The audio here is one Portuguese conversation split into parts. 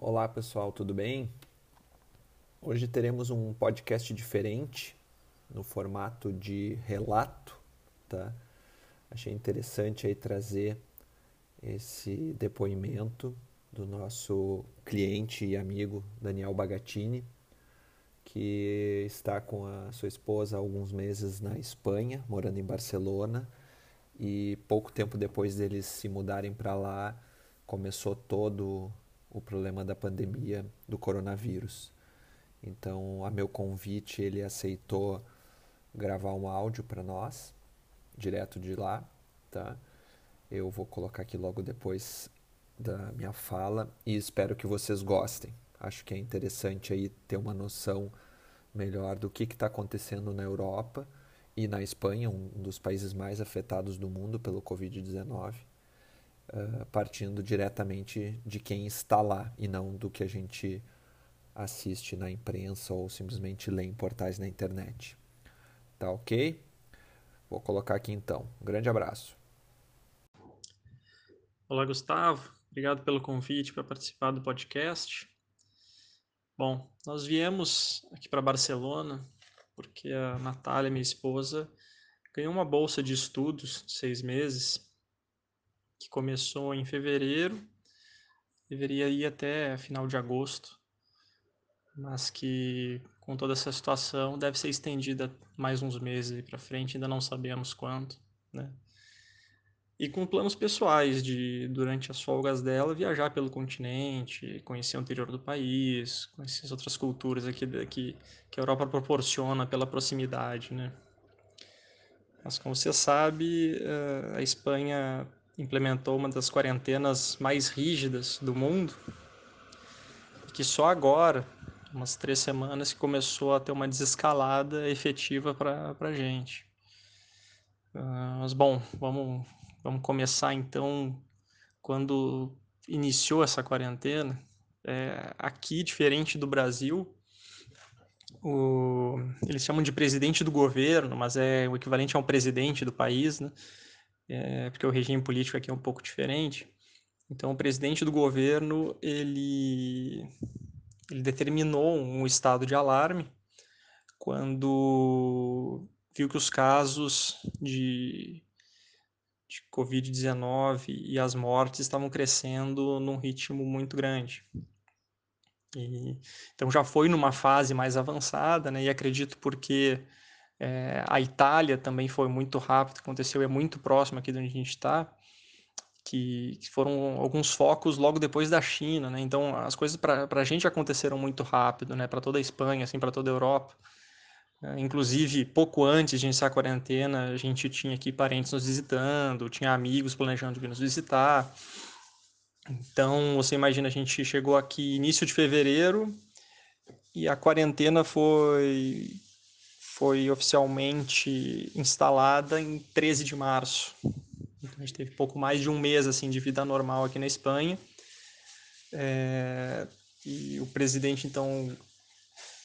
Olá pessoal, tudo bem? Hoje teremos um podcast diferente no formato de relato, tá? Achei interessante aí trazer esse depoimento do nosso cliente e amigo Daniel Bagatini, que está com a sua esposa há alguns meses na Espanha, morando em Barcelona, e pouco tempo depois deles se mudarem para lá, começou todo o problema da pandemia do coronavírus. Então, a meu convite, ele aceitou gravar um áudio para nós, direto de lá, tá? Eu vou colocar aqui logo depois da minha fala e espero que vocês gostem. Acho que é interessante aí ter uma noção melhor do que está acontecendo na Europa e na Espanha, um dos países mais afetados do mundo pelo Covid-19 uh, partindo diretamente de quem está lá e não do que a gente assiste na imprensa ou simplesmente lê em portais na internet. Tá ok? Vou colocar aqui então. Um grande abraço. Olá, Gustavo. Obrigado pelo convite para participar do podcast. Bom, nós viemos aqui para Barcelona porque a Natália, minha esposa, ganhou uma bolsa de estudos de seis meses que começou em fevereiro, deveria ir até final de agosto, mas que com toda essa situação deve ser estendida mais uns meses para frente, ainda não sabemos quanto, né? E com planos pessoais de, durante as folgas dela, viajar pelo continente, conhecer o interior do país, conhecer as outras culturas aqui que, que a Europa proporciona pela proximidade, né? Mas como você sabe, eh, a Espanha implementou uma das quarentenas mais rígidas do mundo, que só agora, umas três semanas, que começou a ter uma desescalada efetiva para a gente. Uh, mas bom, vamos, vamos começar então quando iniciou essa quarentena. É, aqui, diferente do Brasil, o, eles chamam de presidente do governo, mas é o equivalente a um presidente do país, né? É, porque o regime político aqui é um pouco diferente. Então, o presidente do governo ele, ele determinou um estado de alarme quando viu que os casos de, de Covid-19 e as mortes estavam crescendo num ritmo muito grande. E, então já foi numa fase mais avançada, né? E acredito porque é, a Itália também foi muito rápido, aconteceu, é muito próximo aqui de onde a gente está, que, que, foram alguns focos logo depois da China, né? Então as coisas para a gente aconteceram muito rápido, né? Para toda a Espanha, assim, para toda a Europa. É, inclusive, pouco antes de iniciar a quarentena, a gente tinha aqui parentes nos visitando, tinha amigos planejando vir nos visitar. Então, você imagina, a gente chegou aqui início de fevereiro e a quarentena foi foi oficialmente instalada em 13 de março. Então, a gente teve pouco mais de um mês assim de vida normal aqui na Espanha. É, e o presidente então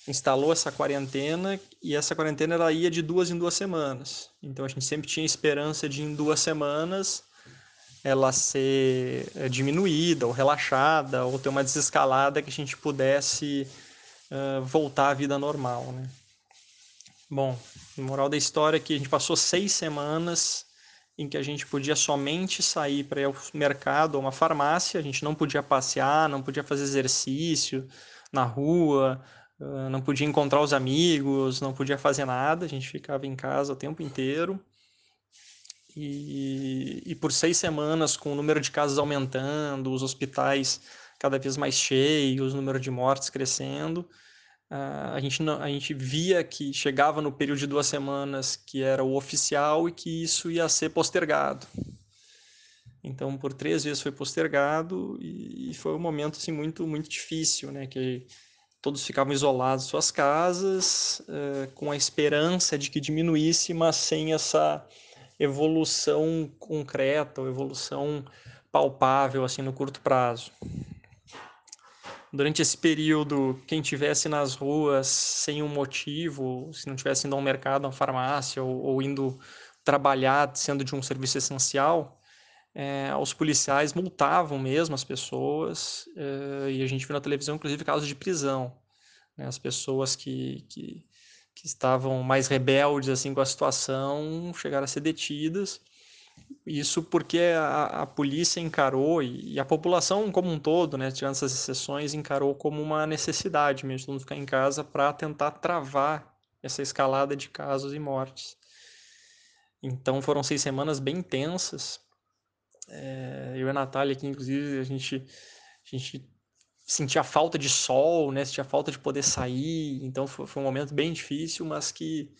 instalou essa quarentena e essa quarentena ela ia de duas em duas semanas. Então a gente sempre tinha esperança de em duas semanas ela ser é, diminuída ou relaxada ou ter uma desescalada que a gente pudesse uh, voltar à vida normal, né? Bom, moral da história é que a gente passou seis semanas em que a gente podia somente sair para ir ao mercado ou uma farmácia, a gente não podia passear, não podia fazer exercício na rua, não podia encontrar os amigos, não podia fazer nada, a gente ficava em casa o tempo inteiro. E, e por seis semanas, com o número de casos aumentando, os hospitais cada vez mais cheios, o número de mortes crescendo, a, gente não, a gente via que chegava no período de duas semanas que era o oficial e que isso ia ser postergado. Então, por três vezes foi postergado e foi um momento assim muito muito difícil, né? Que todos ficavam isolados em suas casas, uh, com a esperança de que diminuísse, mas sem essa evolução concreta, ou evolução palpável assim no curto prazo durante esse período, quem tivesse nas ruas sem um motivo, se não tivesse indo ao mercado, a uma farmácia ou, ou, indo trabalhar sendo de um serviço essencial, é, os policiais multavam mesmo as pessoas, é, e a gente viu na televisão, inclusive, casos de prisão. Né? As pessoas que, que, que, estavam mais rebeldes assim com a situação chegaram a ser detidas. Isso porque a, a polícia encarou, e, e, a população como um todo, né, tirando essas exceções, encarou como uma necessidade mesmo, todo mundo ficar em casa para tentar travar essa escalada de casos e mortes. Então foram seis semanas bem intensas, é, eu e a Natália aqui, inclusive, a gente, a gente sentia falta de sol, né? Sentia falta de poder sair. Então foi, foi um momento bem difícil, mas que,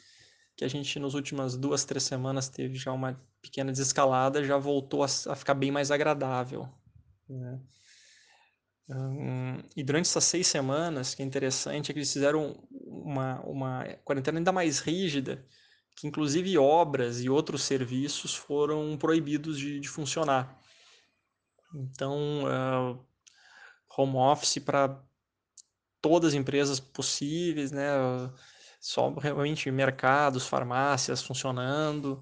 que a gente, nas últimas duas, três semanas, teve já uma pequena desescalada, já voltou a, a ficar bem mais agradável. Né? e durante essas seis semanas, que é interessante, é que eles fizeram uma, uma quarentena ainda mais rígida, que inclusive obras e outros serviços foram proibidos de, de funcionar. Então, uh, home office para todas as empresas possíveis, né? Só realmente mercados, farmácias funcionando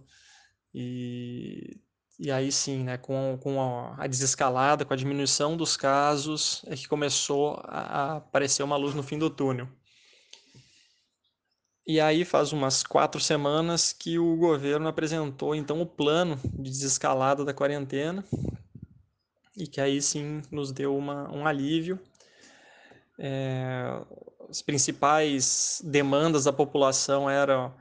e, e aí sim, né? Com, com a, a desescalada, com a diminuição dos casos, é que começou a, a aparecer uma luz no fim do túnel. E aí faz umas quatro semanas que o governo apresentou então o plano de desescalada da quarentena e que aí sim nos deu uma, um alívio. É, as principais demandas da população eram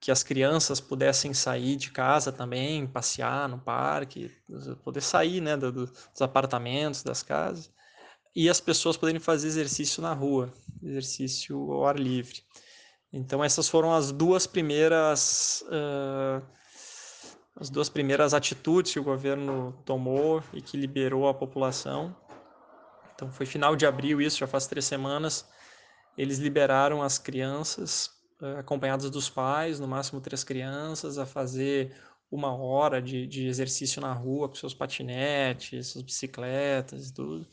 que as crianças pudessem sair de casa também, passear no parque, poder sair né, do, dos apartamentos, das casas, e as pessoas poderem fazer exercício na rua, exercício ao ar livre. Então essas foram as duas primeiras uh, as duas primeiras atitudes que o governo tomou e que liberou a população. Então foi final de abril isso, já faz três semanas. Eles liberaram as crianças uh, acompanhadas dos pais, no máximo três crianças, a fazer uma hora de, de exercício na rua com seus patinetes, suas bicicletas e tudo.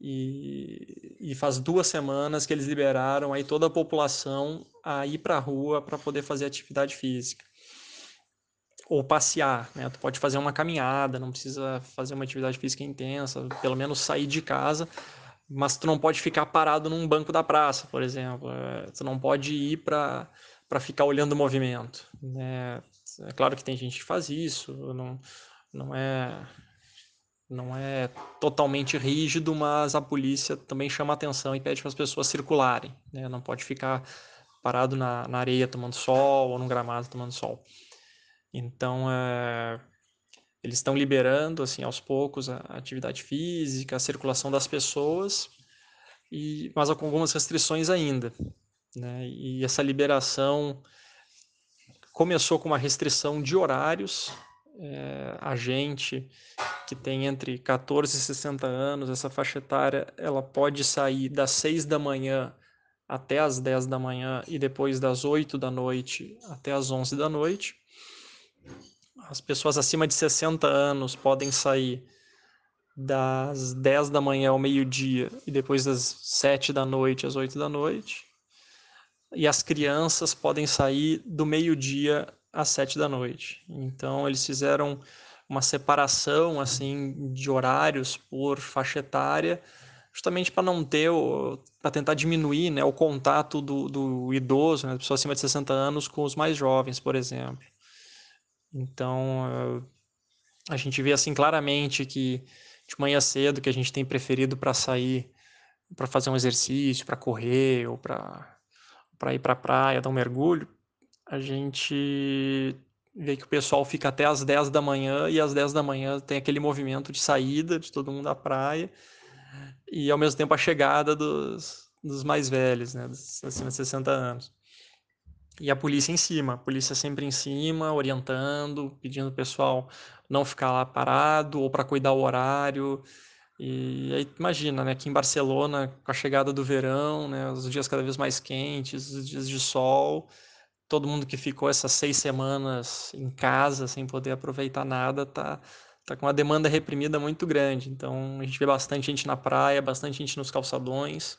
E, e, faz duas semanas que eles liberaram aí toda a população a ir para a rua para poder fazer atividade física. Ou passear, né? Tu pode fazer uma caminhada, não precisa fazer uma atividade física intensa, pelo menos sair de casa, mas tu não pode ficar parado num banco da praça, por exemplo. É, tu não pode ir para ficar olhando o movimento, né? É claro que tem gente que faz isso, não, não é não é totalmente rígido, mas a polícia também chama atenção e pede para as pessoas circularem. Né? Não pode ficar parado na, na, areia tomando sol ou num gramado tomando sol. Então, é, eles estão liberando, assim, aos poucos, a atividade física, a circulação das pessoas, e, mas com algumas restrições ainda. Né? E essa liberação começou com uma restrição de horários, é, a gente que tem entre 14 e 60 anos, essa faixa etária, ela pode sair das 6 da manhã até as 10 da manhã e depois das 8 da noite até as 11 da noite. As pessoas acima de 60 anos podem sair das 10 da manhã ao meio-dia e depois das 7 da noite às 8 da noite. E as crianças podem sair do meio-dia às sete da noite. Então eles fizeram uma separação assim de horários por faixa etária, justamente para não ter para tentar diminuir né, o contato do, do idoso, né, da pessoa acima de 60 anos, com os mais jovens, por exemplo. Então a gente vê assim claramente que de manhã cedo que a gente tem preferido para sair para fazer um exercício, para correr ou para para ir para a praia, dar um mergulho, a gente vê que o pessoal fica até as 10 da manhã e às 10 da manhã tem aquele movimento de saída de todo mundo da praia e ao mesmo tempo a chegada dos, dos mais velhos, né, dos acima de 60 anos. E a polícia em cima, a polícia sempre em cima, orientando, pedindo o pessoal não ficar lá parado ou para cuidar o horário. E aí imagina, né, aqui em Barcelona, com a chegada do verão, né, os dias cada vez mais quentes, os dias de sol, todo mundo que ficou essas seis semanas em casa sem poder aproveitar nada tá, tá com uma demanda reprimida muito grande. Então a gente vê bastante gente na praia, bastante gente nos calçadões.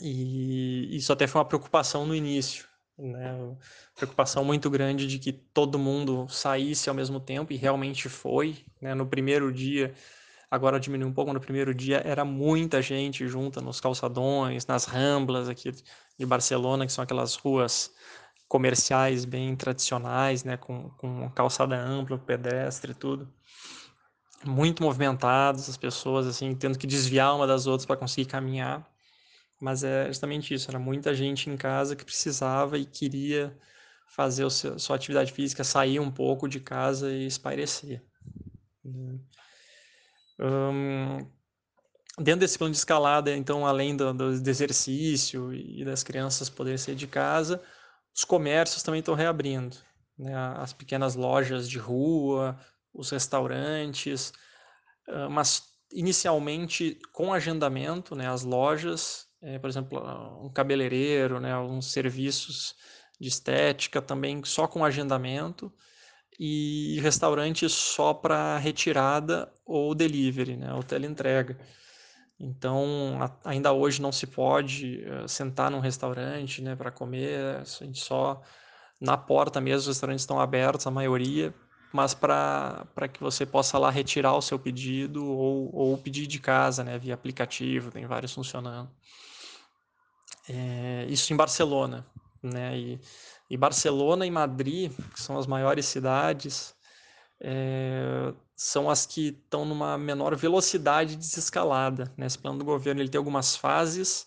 E isso até foi uma preocupação no início. Né? Preocupação muito grande de que todo mundo saísse ao mesmo tempo e realmente foi, né? No primeiro dia, agora diminuiu um pouco, no primeiro dia era muita gente junta nos calçadões, nas ramblas aqui de Barcelona, que são aquelas ruas comerciais bem tradicionais, né? Com, com calçada ampla, pedestre e tudo muito movimentados, as pessoas assim tendo que desviar uma das outras para conseguir caminhar. Mas é justamente isso, era muita gente em casa que precisava e queria fazer a sua atividade física, sair um pouco de casa e espairecer. Um, dentro desse plano de escalada, então, além do, do, exercício e das crianças poderem sair de casa, os comércios também estão reabrindo. Né? As pequenas lojas de rua, os restaurantes, mas inicialmente com agendamento, né? As lojas é, por exemplo, um cabeleireiro, né, alguns serviços de estética também só com agendamento e restaurantes só para retirada ou delivery, né, ou teleentrega. Então, a, ainda hoje não se pode uh, sentar num restaurante né, para comer, a gente só na porta mesmo, os restaurantes estão abertos, a maioria, mas para que você possa lá retirar o seu pedido ou, ou pedir de casa, né, via aplicativo, tem vários funcionando. É, isso em Barcelona, né? E, e, Barcelona e Madrid, que são as maiores cidades, é, são as que estão numa menor velocidade de desescalada. Né? Esse plano do governo ele tem algumas fases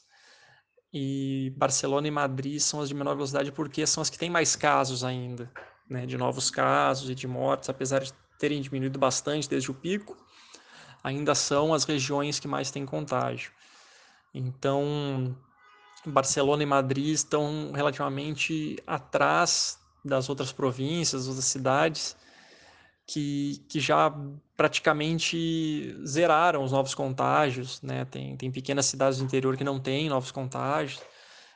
e Barcelona e Madrid são as de menor velocidade porque são as que têm mais casos ainda, né? De novos casos e de mortes, apesar de terem diminuído bastante desde o pico, ainda são as regiões que mais têm contágio. Então, Barcelona e Madrid estão relativamente atrás das outras províncias, das outras cidades, que, que já praticamente zeraram os novos contágios. Né? Tem, tem pequenas cidades do interior que não têm novos contágios.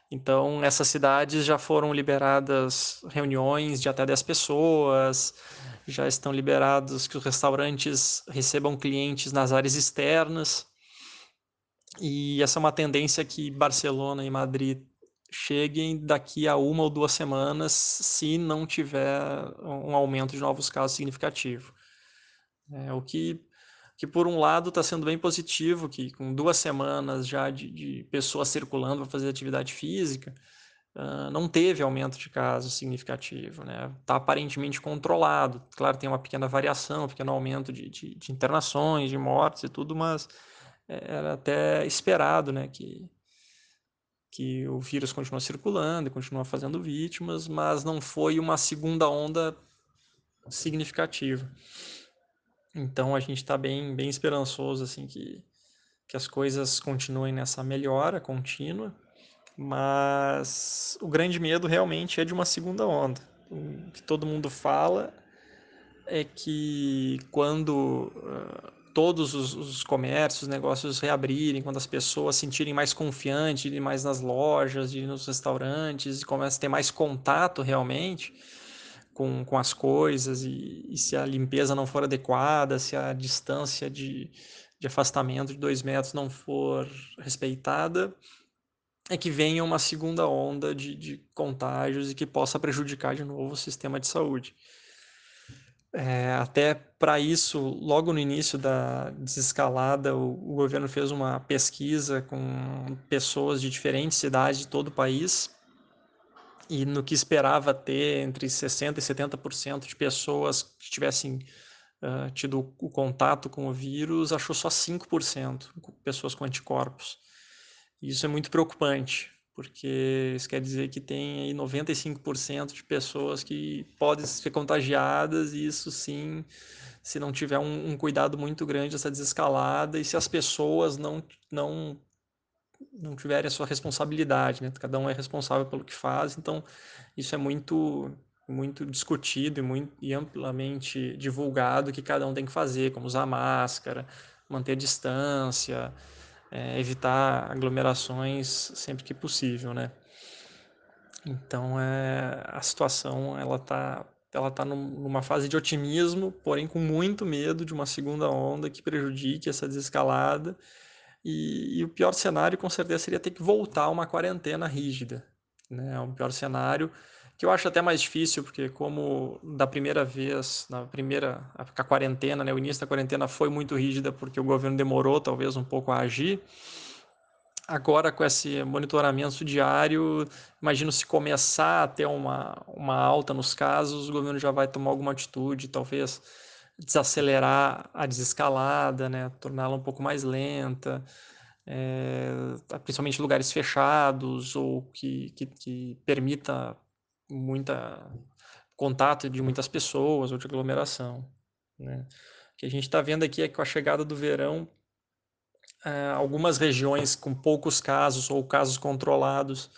Então, essas cidades já foram liberadas reuniões de até 10 pessoas, já estão liberados que os restaurantes recebam clientes nas áreas externas. E essa é uma tendência que Barcelona e Madrid cheguem daqui a uma ou duas semanas, se não tiver um aumento de novos casos significativo. É, o que, que, por um lado, está sendo bem positivo, que com duas semanas já de, de pessoas circulando para fazer atividade física, uh, não teve aumento de casos significativo. Está né? Tá aparentemente controlado. Claro, tem uma pequena variação, um pequeno aumento de, de, de internações, de mortes e tudo, mas era até esperado, né, que, que o vírus continua circulando e continua fazendo vítimas, mas não foi uma segunda onda significativa. Então a gente está bem, bem esperançoso assim que, que as coisas continuem nessa melhora contínua, mas o grande medo realmente é de uma segunda onda. O que todo mundo fala é que quando uh, todos os, os comércios, os negócios reabrirem, quando as pessoas se sentirem mais confiantes, ir mais nas lojas, ir nos restaurantes, e começam a ter mais contato realmente com, com as coisas, e, e se a limpeza não for adequada, se a distância de, de afastamento de dois metros não for respeitada, é que venha uma segunda onda de, de contágios e que possa prejudicar de novo o sistema de saúde. É, até para isso, logo no início da desescalada, o, o, governo fez uma pesquisa com pessoas de diferentes cidades de todo o país e no que esperava ter entre 60% e 70% de pessoas que tivessem uh, tido o contato com o vírus, achou só 5% pessoas com anticorpos. Isso é muito preocupante, porque isso quer dizer que tem aí 95% de pessoas que podem ser contagiadas, e isso sim, se não tiver um, um, cuidado muito grande essa desescalada, e se as pessoas não, não, não tiverem a sua responsabilidade, né? Cada um é responsável pelo que faz, então isso é muito muito discutido e, muito, e amplamente divulgado que cada um tem que fazer, como usar máscara, manter distância, é, evitar aglomerações sempre que possível, né? Então é, a situação ela está ela tá numa fase de otimismo, porém com muito medo de uma segunda onda que prejudique essa desescalada. E, e o pior cenário com certeza seria ter que voltar a uma quarentena rígida. né? Um pior cenário que eu acho até mais difícil, porque como da primeira vez, na primeira a quarentena, né, o início da quarentena foi muito rígida porque o governo demorou talvez um pouco a agir. Agora com esse monitoramento diário, imagino se começar a ter uma, uma alta nos casos, o governo já vai tomar alguma atitude, talvez desacelerar a desescalada, né, torná-la um pouco mais lenta, é, principalmente lugares fechados ou que, que, que permita muita contato de muitas pessoas ou de aglomeração. Né? O que a gente está vendo aqui é que com a chegada do verão, é, algumas regiões com poucos casos ou casos controlados,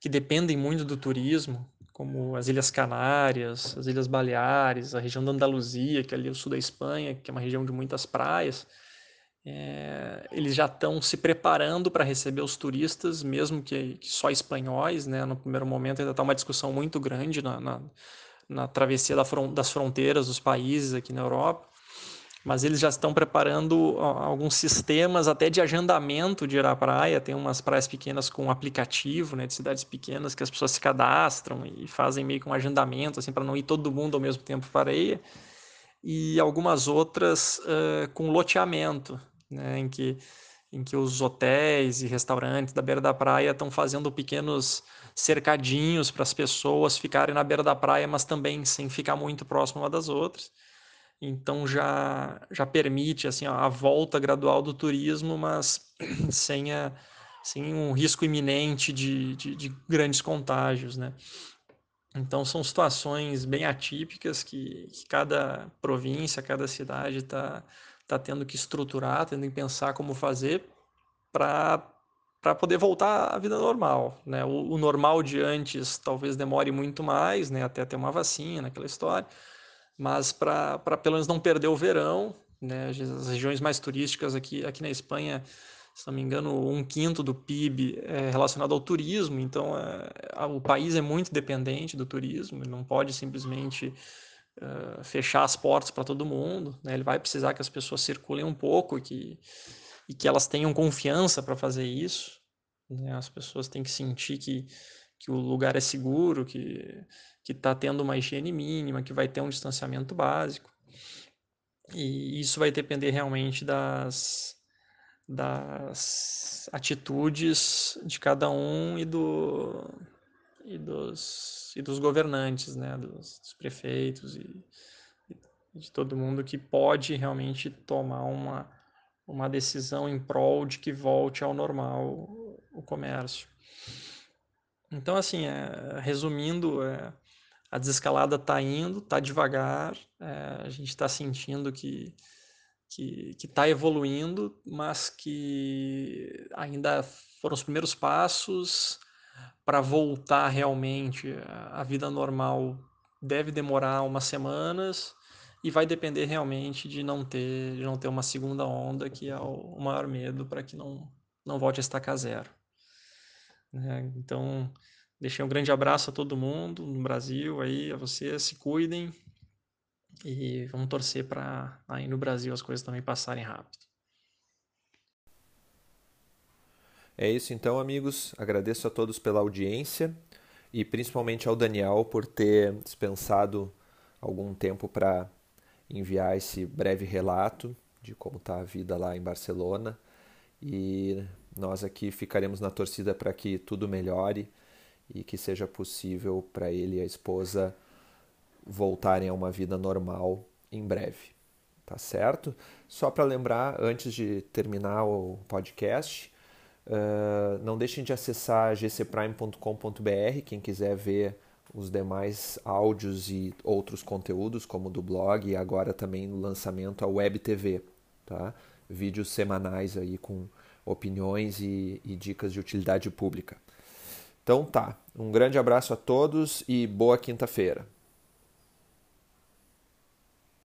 que dependem muito do turismo, como as Ilhas Canárias, as Ilhas Baleares, a região da Andaluzia, que é ali o sul da Espanha, que é uma região de muitas praias, é, eles já estão se preparando para receber os turistas, mesmo que, que, só espanhóis, né? No primeiro momento ainda está uma discussão muito grande na, na, na travessia da das fronteiras dos países aqui na Europa, mas eles já estão preparando alguns sistemas até de agendamento de ir à praia. Tem umas praias pequenas com um aplicativo, né, de cidades pequenas que as pessoas se cadastram e fazem meio que um agendamento assim para não ir todo mundo ao mesmo tempo para a areia e algumas outras uh, com loteamento né, em, que, em que os hotéis e restaurantes da beira da praia estão fazendo pequenos cercadinhos para as pessoas ficarem na beira da praia, mas também sem ficar muito próximo uma das outras. Então já, já permite assim, a volta gradual do turismo, mas sem, a, sem um risco iminente de, de, de grandes contágios. Né? Então são situações bem atípicas que, que cada província, cada cidade está está tendo que estruturar, tendo que pensar como fazer para para poder voltar à vida normal, né? O, o, normal de antes talvez demore muito mais, né? Até ter uma vacina, aquela história, mas para pelo menos não perder o verão, né? As regiões mais turísticas aqui aqui na Espanha, se não me engano, um quinto do PIB é relacionado ao turismo, então é, o país é muito dependente do turismo, não pode simplesmente uh, fechar as portas para todo mundo. Né? Ele vai precisar que as pessoas circulem um pouco e que, e que elas tenham confiança para fazer isso. Né? As pessoas têm que sentir que, que o lugar é seguro, que que está tendo uma higiene mínima, que vai ter um distanciamento básico. E isso vai depender realmente das, das atitudes de cada um e, do, e dos e dos governantes, né, dos, dos prefeitos e, e, de todo mundo que pode realmente tomar uma, uma decisão em prol de que volte ao normal o comércio. Então, assim, é, resumindo, é, a desescalada está indo, está devagar, é, a gente está sentindo que que está evoluindo, mas que ainda foram os primeiros passos, para voltar realmente à vida normal deve demorar umas semanas e vai depender realmente de não ter de não ter uma segunda onda que é o, maior medo para que não não volte a estacar zero né? então deixei um grande abraço a todo mundo no Brasil aí a vocês se cuidem e vamos torcer para aí no Brasil as coisas também passarem rápido É isso então, amigos. Agradeço a todos pela audiência e principalmente ao Daniel por ter dispensado algum tempo para enviar esse breve relato de como está a vida lá em Barcelona. E nós aqui ficaremos na torcida para que tudo melhore e que seja possível para ele e a esposa voltarem a uma vida normal em breve. Tá certo? Só para lembrar, antes de terminar o podcast, Uh, não deixem de acessar gcprime.com.br, quem quiser ver os demais áudios e outros conteúdos, como do blog e agora também no lançamento a Web TV, tá? Vídeos semanais aí com opiniões e, e dicas de utilidade pública. Então tá, um grande abraço a todos e boa quinta-feira.